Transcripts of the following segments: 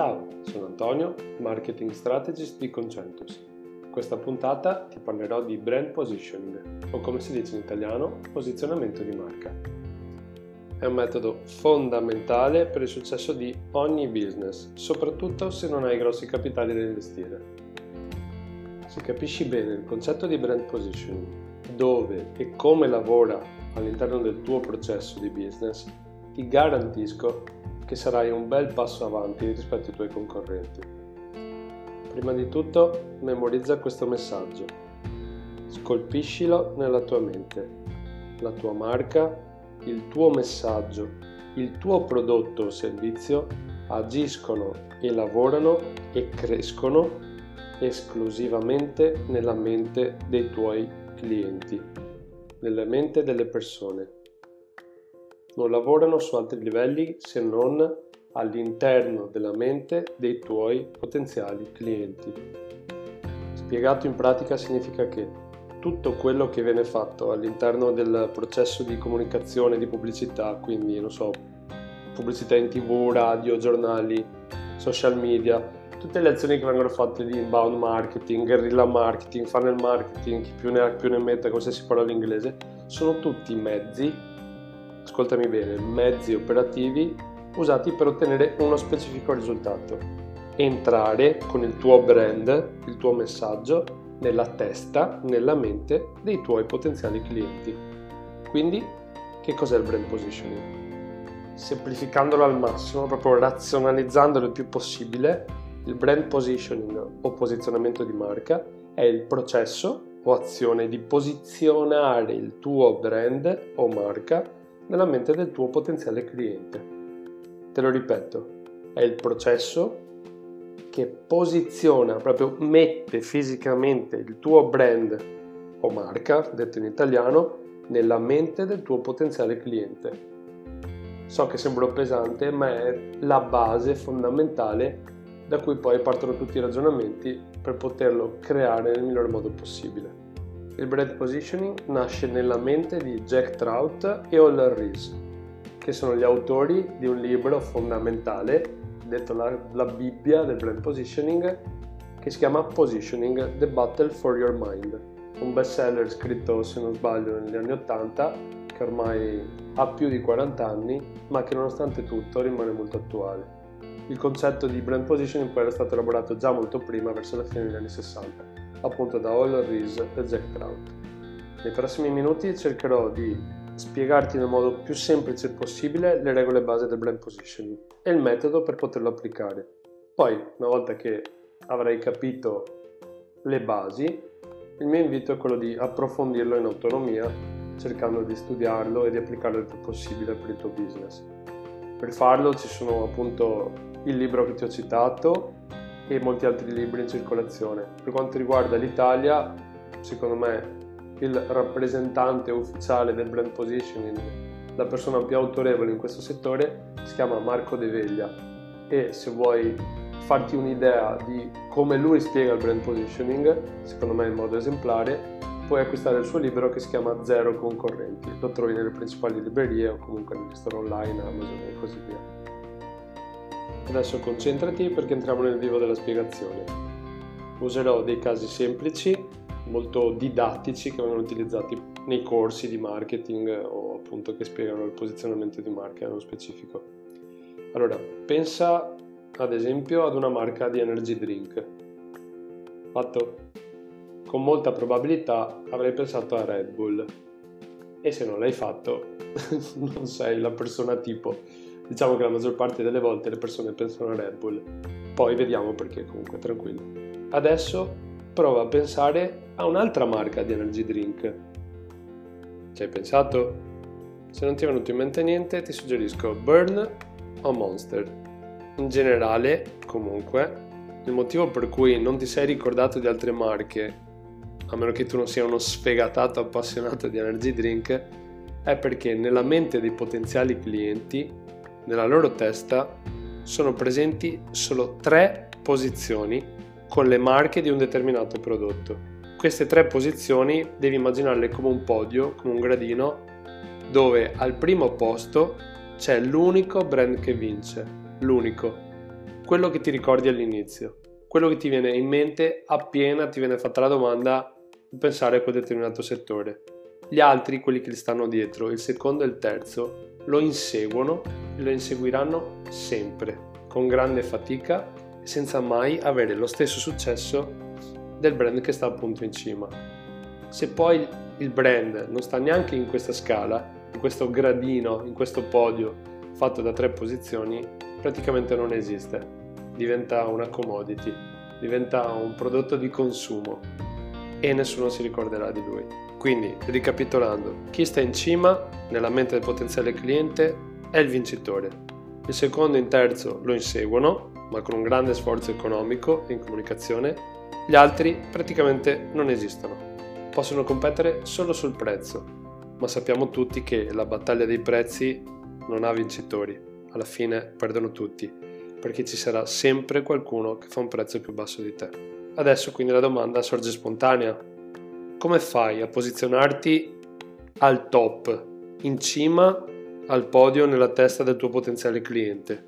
Ciao, sono Antonio, Marketing Strategist di Concentus. In questa puntata ti parlerò di brand positioning, o come si dice in italiano, posizionamento di marca. È un metodo fondamentale per il successo di ogni business, soprattutto se non hai grossi capitali da investire. Se capisci bene il concetto di brand positioning, dove e come lavora all'interno del tuo processo di business, ti garantisco che sarai un bel passo avanti rispetto ai tuoi concorrenti. Prima di tutto, memorizza questo messaggio. Scolpiscilo nella tua mente. La tua marca, il tuo messaggio, il tuo prodotto o servizio agiscono e lavorano e crescono esclusivamente nella mente dei tuoi clienti, nella mente delle persone non lavorano su altri livelli se non all'interno della mente dei tuoi potenziali clienti. Spiegato in pratica significa che tutto quello che viene fatto all'interno del processo di comunicazione, di pubblicità, quindi non so, pubblicità in tv, radio, giornali, social media, tutte le azioni che vengono fatte di inbound marketing, guerrilla marketing, funnel marketing, chi più ne ha più ne mette, qualsiasi parola inglese, sono tutti mezzi ascoltami bene, mezzi operativi usati per ottenere uno specifico risultato. Entrare con il tuo brand, il tuo messaggio, nella testa, nella mente dei tuoi potenziali clienti. Quindi, che cos'è il brand positioning? Semplificandolo al massimo, proprio razionalizzandolo il più possibile, il brand positioning o posizionamento di marca è il processo o azione di posizionare il tuo brand o marca nella mente del tuo potenziale cliente. Te lo ripeto, è il processo che posiziona, proprio mette fisicamente il tuo brand o marca, detto in italiano, nella mente del tuo potenziale cliente. So che sembra pesante, ma è la base fondamentale da cui poi partono tutti i ragionamenti per poterlo creare nel miglior modo possibile. Il brand positioning nasce nella mente di Jack Trout e All Rees, che sono gli autori di un libro fondamentale, detto la, la Bibbia del brand positioning, che si chiama Positioning The Battle for Your Mind, un bestseller scritto, se non sbaglio, negli anni 80, che ormai ha più di 40 anni, ma che nonostante tutto rimane molto attuale. Il concetto di brand positioning poi era stato elaborato già molto prima, verso la fine degli anni 60 appunto da All Reese e Jack Trout. Nei prossimi minuti cercherò di spiegarti nel modo più semplice possibile le regole base del brand positioning e il metodo per poterlo applicare. Poi, una volta che avrai capito le basi, il mio invito è quello di approfondirlo in autonomia, cercando di studiarlo e di applicarlo il più possibile per il tuo business. Per farlo ci sono appunto il libro che ti ho citato, e molti altri libri in circolazione. Per quanto riguarda l'Italia, secondo me il rappresentante ufficiale del brand positioning, la persona più autorevole in questo settore, si chiama Marco De Veglia e se vuoi farti un'idea di come lui spiega il brand positioning, secondo me in modo esemplare, puoi acquistare il suo libro che si chiama Zero concorrenti. Lo trovi nelle principali librerie o comunque negli store online, Amazon e così via. Adesso concentrati perché entriamo nel vivo della spiegazione. Userò dei casi semplici, molto didattici che vengono utilizzati nei corsi di marketing o appunto che spiegano il posizionamento di marca nello specifico. Allora, pensa ad esempio ad una marca di energy drink. Fatto? Con molta probabilità avrei pensato a Red Bull. E se non l'hai fatto, non sei la persona tipo diciamo che la maggior parte delle volte le persone pensano a Red Bull, poi vediamo perché comunque tranquillo. Adesso prova a pensare a un'altra marca di energy drink. Ci hai pensato? Se non ti è venuto in mente niente ti suggerisco Burn o Monster. In generale, comunque, il motivo per cui non ti sei ricordato di altre marche, a meno che tu non sia uno sfegatato appassionato di energy drink, è perché nella mente dei potenziali clienti nella loro testa sono presenti solo tre posizioni con le marche di un determinato prodotto. Queste tre posizioni devi immaginarle come un podio, come un gradino, dove al primo posto c'è l'unico brand che vince, l'unico. quello che ti ricordi all'inizio, quello che ti viene in mente appena ti viene fatta la domanda di pensare a quel determinato settore. Gli altri, quelli che gli stanno dietro, il secondo e il terzo, lo inseguono e lo inseguiranno sempre, con grande fatica e senza mai avere lo stesso successo del brand che sta appunto in cima. Se poi il brand non sta neanche in questa scala, in questo gradino, in questo podio fatto da tre posizioni, praticamente non esiste diventa una commodity, diventa un prodotto di consumo e nessuno si ricorderà di lui. Quindi, ricapitolando, chi sta in cima nella mente del potenziale cliente è il vincitore. Il secondo e il terzo lo inseguono, ma con un grande sforzo economico e in comunicazione. Gli altri praticamente non esistono. Possono competere solo sul prezzo, ma sappiamo tutti che la battaglia dei prezzi non ha vincitori. Alla fine perdono tutti perché ci sarà sempre qualcuno che fa un prezzo più basso di te. Adesso quindi la domanda sorge spontanea. Come fai a posizionarti al top, in cima al podio nella testa del tuo potenziale cliente?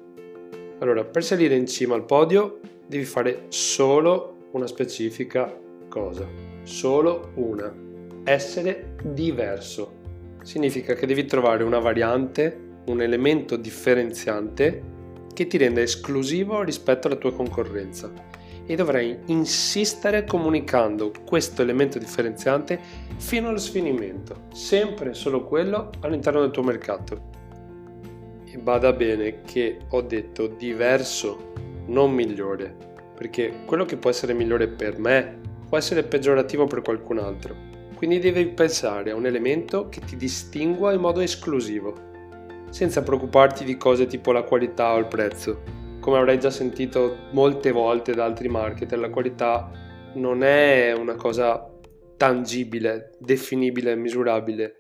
Allora, per salire in cima al podio devi fare solo una specifica cosa, solo una, essere diverso. Significa che devi trovare una variante, un elemento differenziante che ti rende esclusivo rispetto alla tua concorrenza e dovrai insistere comunicando questo elemento differenziante fino allo sfinimento, sempre solo quello all'interno del tuo mercato. E bada bene che ho detto diverso, non migliore, perché quello che può essere migliore per me può essere peggiorativo per qualcun altro. Quindi devi pensare a un elemento che ti distingua in modo esclusivo senza preoccuparti di cose tipo la qualità o il prezzo. Come avrai già sentito molte volte da altri marketer, la qualità non è una cosa tangibile, definibile, misurabile,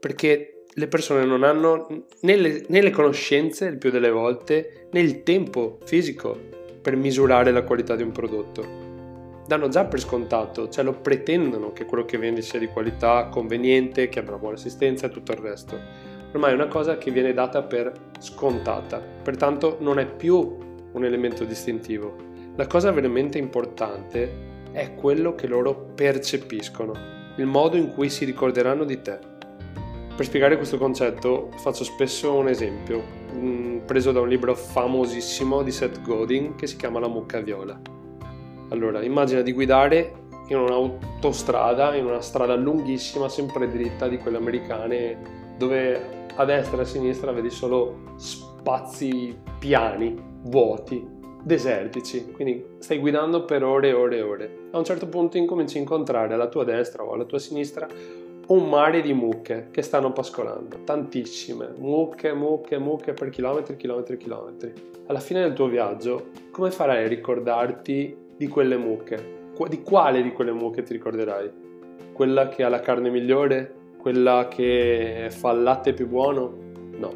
perché le persone non hanno né le, né le conoscenze il più delle volte né il tempo fisico per misurare la qualità di un prodotto. Danno già per scontato, cioè lo pretendono che quello che vendi sia di qualità, conveniente, che abbia una buona assistenza e tutto il resto ormai è una cosa che viene data per scontata, pertanto non è più un elemento distintivo. La cosa veramente importante è quello che loro percepiscono, il modo in cui si ricorderanno di te. Per spiegare questo concetto faccio spesso un esempio, mh, preso da un libro famosissimo di Seth Godin che si chiama La mucca viola. Allora, immagina di guidare in un'autostrada, in una strada lunghissima, sempre dritta di quelle americane dove a destra e a sinistra vedi solo spazi piani, vuoti, desertici, quindi stai guidando per ore e ore e ore. A un certo punto incominci a incontrare alla tua destra o alla tua sinistra un mare di mucche che stanno pascolando, tantissime, mucche, mucche, mucche per chilometri, chilometri, chilometri. Alla fine del tuo viaggio, come farai a ricordarti di quelle mucche? Di quale di quelle mucche ti ricorderai? Quella che ha la carne migliore? Quella che fa il latte più buono? No,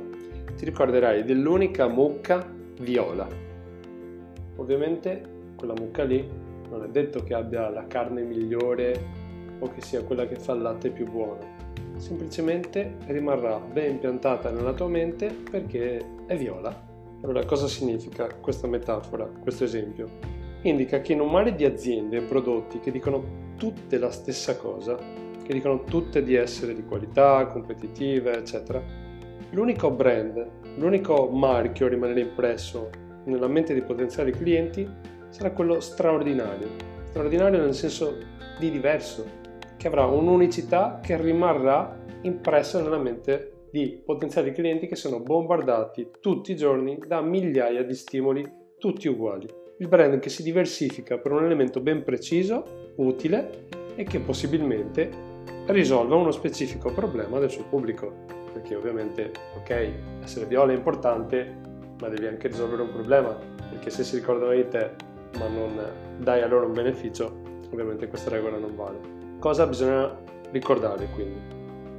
ti ricorderai dell'unica mucca viola. Ovviamente quella mucca lì non è detto che abbia la carne migliore o che sia quella che fa il latte più buono. Semplicemente rimarrà ben piantata nella tua mente perché è viola. Allora, cosa significa questa metafora, questo esempio? Indica che in un mare di aziende e prodotti che dicono tutte la stessa cosa, che dicono tutte di essere di qualità, competitive, eccetera. L'unico brand, l'unico marchio a rimanere impresso nella mente dei potenziali clienti sarà quello straordinario. Straordinario nel senso di diverso, che avrà un'unicità che rimarrà impressa nella mente di potenziali clienti che sono bombardati tutti i giorni da migliaia di stimoli tutti uguali. Il brand che si diversifica per un elemento ben preciso, utile e che possibilmente risolva uno specifico problema del suo pubblico. Perché ovviamente, ok, essere viola è importante, ma devi anche risolvere un problema, perché se si ricordano di te ma non dai a loro un beneficio, ovviamente questa regola non vale. Cosa bisogna ricordare quindi?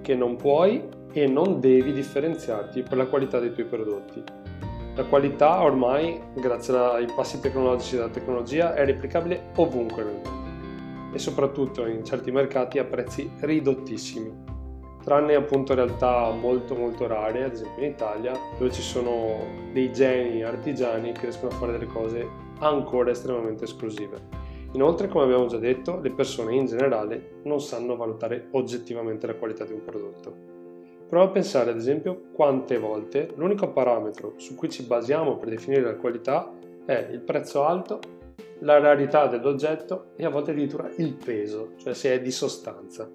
Che non puoi e non devi differenziarti per la qualità dei tuoi prodotti. La qualità ormai, grazie ai passi tecnologici della tecnologia, è replicabile ovunque nel mondo e soprattutto in certi mercati a prezzi ridottissimi. tranne appunto realtà molto molto rare, ad esempio in Italia, dove ci sono dei geni artigiani che riescono a fare delle cose ancora estremamente esclusive. Inoltre, come abbiamo già detto, le persone in generale non sanno valutare oggettivamente la qualità di un prodotto. Prova a pensare ad esempio quante volte l'unico parametro su cui ci basiamo per definire la qualità è il prezzo alto, la rarità dell'oggetto e a volte addirittura il peso, cioè se è di sostanza.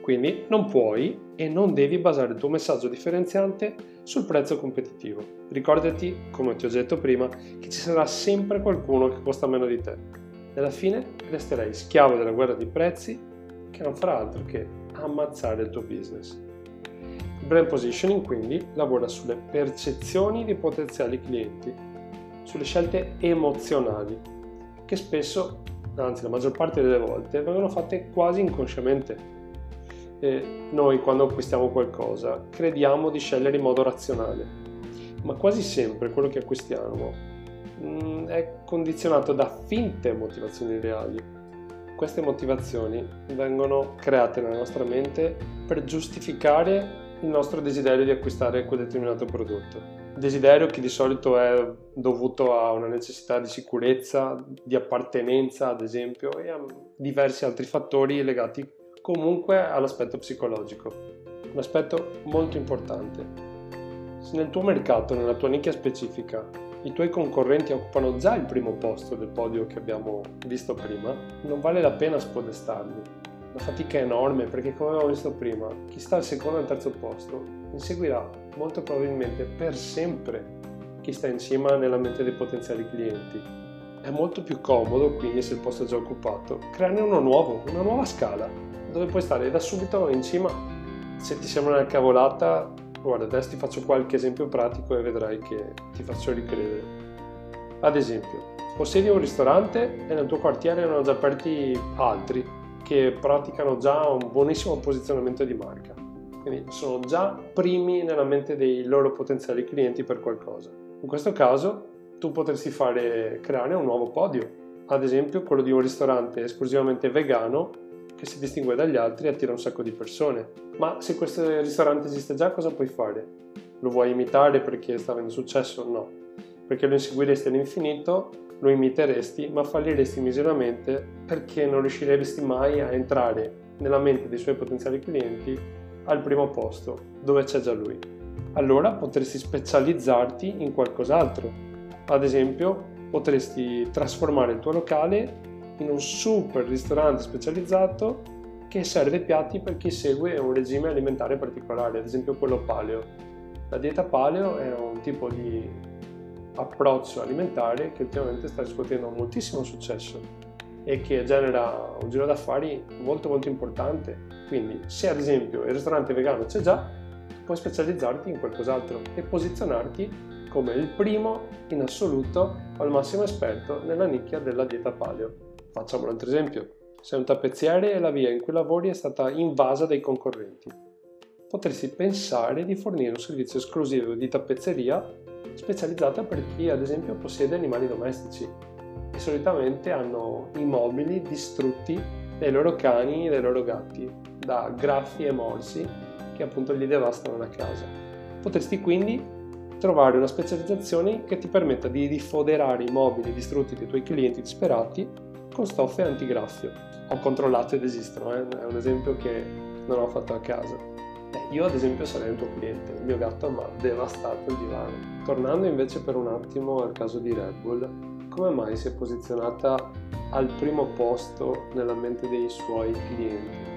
Quindi non puoi e non devi basare il tuo messaggio differenziante sul prezzo competitivo. Ricordati, come ti ho detto prima, che ci sarà sempre qualcuno che costa meno di te. Alla fine resterai schiavo della guerra di prezzi che non farà altro che ammazzare il tuo business. Il brand positioning quindi lavora sulle percezioni dei potenziali clienti, sulle scelte emozionali, che spesso, anzi la maggior parte delle volte, vengono fatte quasi inconsciamente. E noi quando acquistiamo qualcosa crediamo di scegliere in modo razionale, ma quasi sempre quello che acquistiamo mm, è condizionato da finte motivazioni reali. Queste motivazioni vengono create nella nostra mente per giustificare il nostro desiderio di acquistare quel determinato prodotto. Desiderio che di solito è dovuto a una necessità di sicurezza, di appartenenza ad esempio e a diversi altri fattori legati comunque all'aspetto psicologico. Un aspetto molto importante. Se nel tuo mercato, nella tua nicchia specifica, i tuoi concorrenti occupano già il primo posto del podio che abbiamo visto prima, non vale la pena spodestarli la fatica è enorme perché come abbiamo visto prima, chi sta al secondo e al terzo posto inseguirà molto probabilmente per sempre chi sta in cima nella mente dei potenziali clienti. È molto più comodo, quindi se il posto è già occupato, crearne uno nuovo, una nuova scala, dove puoi stare da subito in cima. Se ti sembra una cavolata, guarda, adesso ti faccio qualche esempio pratico e vedrai che ti faccio ricredere. Ad esempio, possiedi un ristorante e nel tuo quartiere hanno già aperti altri che praticano già un buonissimo posizionamento di marca. Quindi sono già primi nella mente dei loro potenziali clienti per qualcosa. In questo caso tu potresti fare, creare un nuovo podio, ad esempio quello di un ristorante esclusivamente vegano che si distingue dagli altri e attira un sacco di persone. Ma se questo ristorante esiste già, cosa puoi fare? Lo vuoi imitare perché sta avendo successo? No, perché lo inseguiresti all'infinito lo imiteresti, ma falliresti miseramente perché non riusciresti mai a entrare nella mente dei suoi potenziali clienti al primo posto, dove c'è già lui. Allora potresti specializzarti in qualcos'altro. Ad esempio, potresti trasformare il tuo locale in un super ristorante specializzato che serve piatti per chi segue un regime alimentare particolare, ad esempio quello paleo. La dieta paleo è un tipo di approccio alimentare che ultimamente sta riscuotendo moltissimo successo e che genera un giro d'affari molto molto importante. Quindi se ad esempio il ristorante vegano c'è già, puoi specializzarti in qualcos'altro e posizionarti come il primo in assoluto il massimo esperto nella nicchia della dieta paleo. Facciamo un altro esempio. Sei un tappezziere e la via in cui lavori è stata invasa dai concorrenti. Potresti pensare di fornire un servizio esclusivo di tappezzeria specializzata per chi ad esempio possiede animali domestici e solitamente hanno i mobili distrutti dai loro cani e dai loro gatti, da graffi e morsi che appunto gli devastano la casa. Potresti quindi trovare una specializzazione che ti permetta di rifoderare i mobili distrutti dei tuoi clienti disperati con stoffe antigraffio. Ho controllato ed esistono, eh? è un esempio che non ho fatto a casa. Io ad esempio sarei un tuo cliente, il mio gatto mi ha devastato il divano. Tornando invece per un attimo al caso di Red Bull, come mai si è posizionata al primo posto nella mente dei suoi clienti?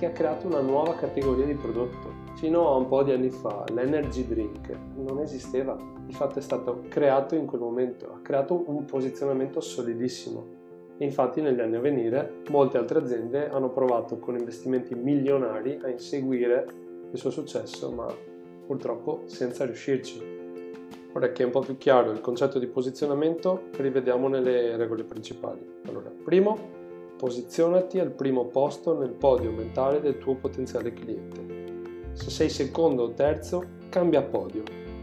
Perché ha creato una nuova categoria di prodotto. Fino a un po' di anni fa l'energy drink non esisteva, infatti è stato creato in quel momento, ha creato un posizionamento solidissimo Infatti negli anni a venire molte altre aziende hanno provato con investimenti milionari a inseguire il suo successo, ma purtroppo senza riuscirci. Ora che è un po' più chiaro il concetto di posizionamento, rivediamo nelle regole principali. Allora, primo, posizionati al primo posto nel podio mentale del tuo potenziale cliente. Se sei secondo o terzo, cambia podio.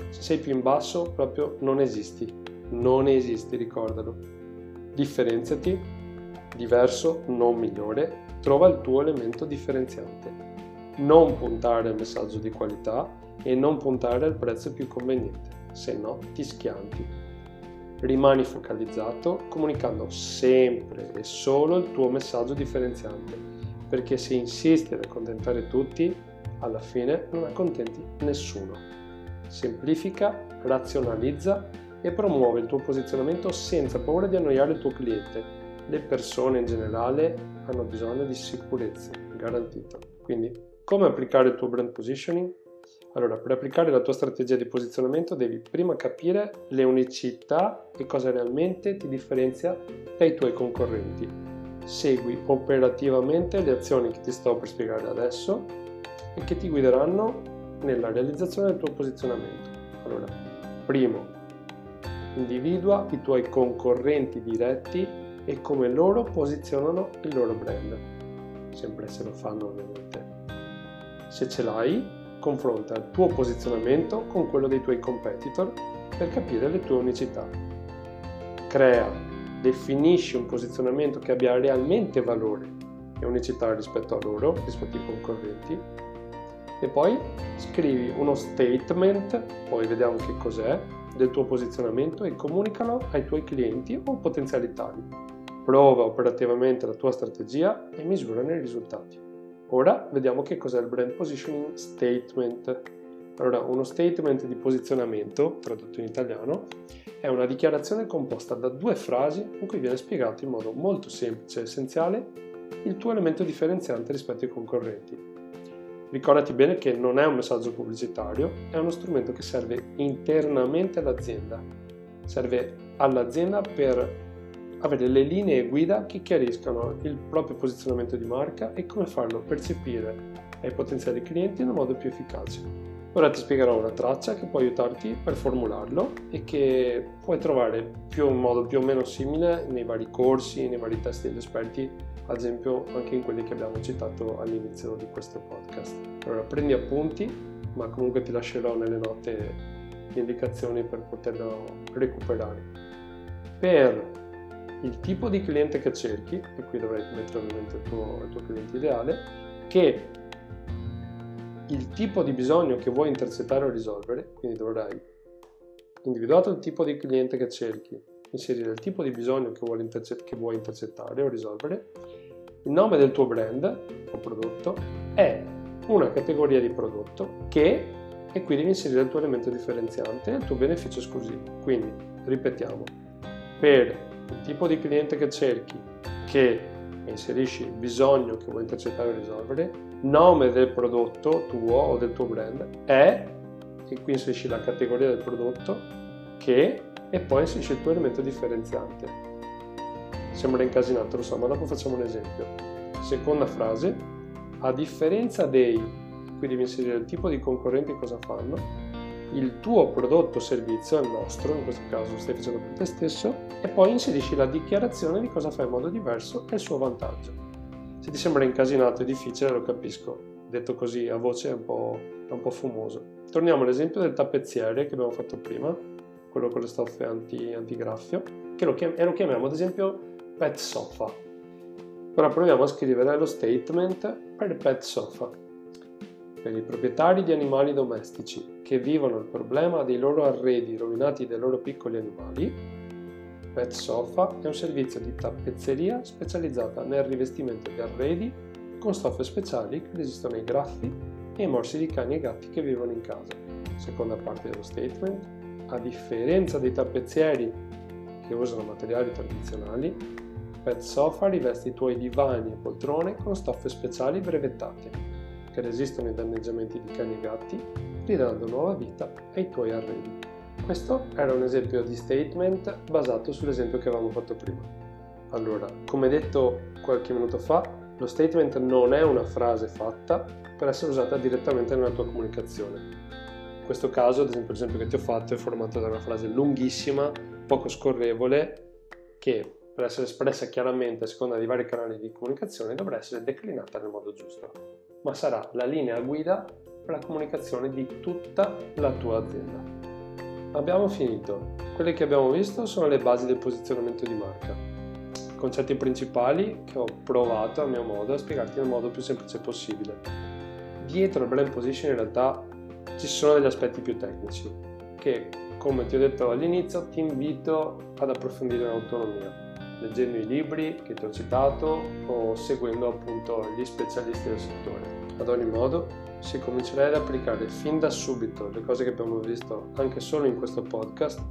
Se sei più in basso, proprio non esisti. Non esisti, ricordalo differenziati, diverso, non migliore, trova il tuo elemento differenziante. non puntare al messaggio di qualità e non puntare al prezzo più conveniente, se no ti schianti. Rimani focalizzato comunicando sempre e solo il tuo messaggio differenziante, perché se insisti ad accontentare tutti, alla fine non accontenti nessuno. Semplifica, razionalizza e promuove il tuo posizionamento senza paura di annoiare il tuo cliente. Le persone in generale hanno bisogno di sicurezza, garantito. Quindi, come applicare il tuo brand positioning? Allora, per applicare la tua strategia di posizionamento devi prima capire le unicità e cosa realmente ti differenzia dai tuoi concorrenti. Segui operativamente le azioni che ti sto per spiegare adesso e che ti guideranno nella realizzazione del tuo posizionamento. Allora, primo, individua i tuoi concorrenti diretti e come loro posizionano il loro brand, sempre se lo fanno ovviamente. Se ce l'hai, confronta il tuo posizionamento con quello dei tuoi competitor per capire le tue unicità. Crea, definisci un posizionamento che abbia realmente valore e unicità rispetto a loro, rispetto ai concorrenti, e poi scrivi uno statement, poi vediamo che cos'è, del tuo posizionamento e comunicalo ai tuoi clienti o potenziali tali. Prova operativamente la tua strategia e misurane i risultati. Ora vediamo che cos'è il Brand Positioning Statement. Allora, uno statement di posizionamento, tradotto in italiano, è una dichiarazione composta da due frasi in cui viene spiegato in modo molto semplice e essenziale il tuo elemento differenziante rispetto ai concorrenti. Ricordati bene che non è un messaggio pubblicitario, è uno strumento che serve internamente all'azienda. Serve all'azienda per avere le linee guida che chiariscano il proprio posizionamento di marca e come farlo percepire ai potenziali clienti in un modo più efficace. Ora ti spiegherò una traccia che può aiutarti per formularlo e che puoi trovare più in modo più o meno simile nei vari corsi, nei vari test degli esperti, ad esempio anche in quelli che abbiamo citato all'inizio di questo podcast. Allora prendi appunti, ma comunque ti lascerò nelle note le indicazioni per poterlo recuperare. Per il tipo di cliente che cerchi, e qui dovrai mettere ovviamente il tuo, il tuo cliente ideale, che il tipo di bisogno che vuoi intercettare o risolvere, quindi dovrai, individuato il tipo di cliente che cerchi, inserire il tipo di bisogno che vuoi, intercett- che vuoi intercettare o risolvere, il nome del tuo brand o prodotto è una categoria di prodotto che, e qui devi inserire il tuo elemento differenziante e il tuo beneficio esclusivo. Quindi, ripetiamo, per tipo di cliente che cerchi, che inserisci il bisogno che vuoi intercettare e risolvere, nome del prodotto tuo o del tuo brand è, e qui inserisci la categoria del prodotto, che, e poi inserisci il tuo elemento differenziante. Sembra incasinato, lo so, ma dopo facciamo un esempio. Seconda frase, a differenza dei, qui devi inserire il tipo di concorrenti cosa fanno, il tuo prodotto o servizio, il nostro, in questo caso lo stai facendo per te stesso, e poi inserisci la dichiarazione di cosa fai in modo diverso e il suo vantaggio. Se ti sembra incasinato e difficile, lo capisco. Detto così a voce è un po', è un po fumoso. Torniamo all'esempio del tappezziere che abbiamo fatto prima, quello con le stoffe anti, antigraffio, che lo, chiam- e lo chiamiamo ad esempio pet sofa. Ora proviamo a scrivere lo statement per pet sofa per i proprietari di animali domestici che vivono il problema dei loro arredi rovinati dai loro piccoli animali, Pet Sofa è un servizio di tappezzeria specializzata nel rivestimento di arredi con stoffe speciali che resistono ai graffi e ai morsi di cani e gatti che vivono in casa. Seconda parte dello statement, a differenza dei tappezzieri che usano materiali tradizionali, Pet Sofa riveste i tuoi divani e poltrone con stoffe speciali brevettate che resistono ai danneggiamenti di cani e gatti, ridando nuova vita ai tuoi arredi. Questo era un esempio di statement basato sull'esempio che avevamo fatto prima. Allora, come detto qualche minuto fa, lo statement non è una frase fatta per essere usata direttamente nella tua comunicazione. In questo caso, ad esempio, l'esempio che ti ho fatto è formato da una frase lunghissima, poco scorrevole, che per essere espressa chiaramente a seconda dei vari canali di comunicazione dovrà essere declinata nel modo giusto ma sarà la linea guida per la comunicazione di tutta la tua azienda. Abbiamo finito. Quelle che abbiamo visto sono le basi del posizionamento di marca. I concetti principali che ho provato a mio modo a spiegarti nel modo più semplice possibile. dietro il brand position in realtà ci sono degli aspetti più tecnici che, come ti ho detto all'inizio, ti invito ad approfondire in autonomia leggendo i libri che ti ho citato o seguendo appunto gli specialisti del settore. Ad ogni modo, se comincerai ad applicare fin da subito le cose che abbiamo visto anche solo in questo podcast,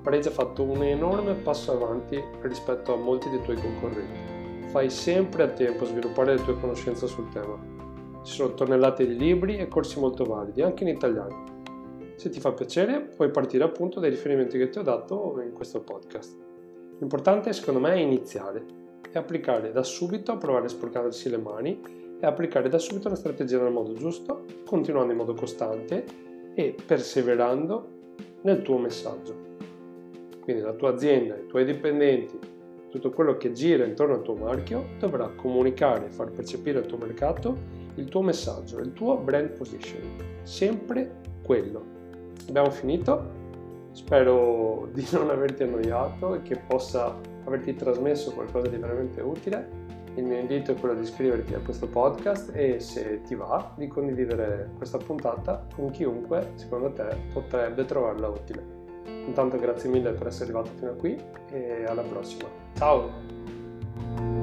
avrai già fatto un enorme passo avanti rispetto a molti dei tuoi concorrenti. Fai sempre a tempo a sviluppare le tue conoscenze sul tema. Ci sono tonnellate di libri e corsi molto validi, anche in italiano. Se ti fa piacere, puoi partire appunto dai riferimenti che ti ho dato in questo podcast. L'importante secondo me è iniziare e applicare da subito, provare a sporcarsi le mani e applicare da subito la strategia nel modo giusto, continuando in modo costante e perseverando nel tuo messaggio. Quindi la tua azienda, i tuoi dipendenti, tutto quello che gira intorno al tuo marchio dovrà comunicare e far percepire al tuo mercato il tuo messaggio, il tuo brand positioning. Sempre quello. Abbiamo finito? Spero di non averti annoiato e che possa averti trasmesso qualcosa di veramente utile. Il mio invito è quello di iscriverti a questo podcast e se ti va di condividere questa puntata con chiunque secondo te potrebbe trovarla utile. Intanto grazie mille per essere arrivato fino a qui e alla prossima. Ciao!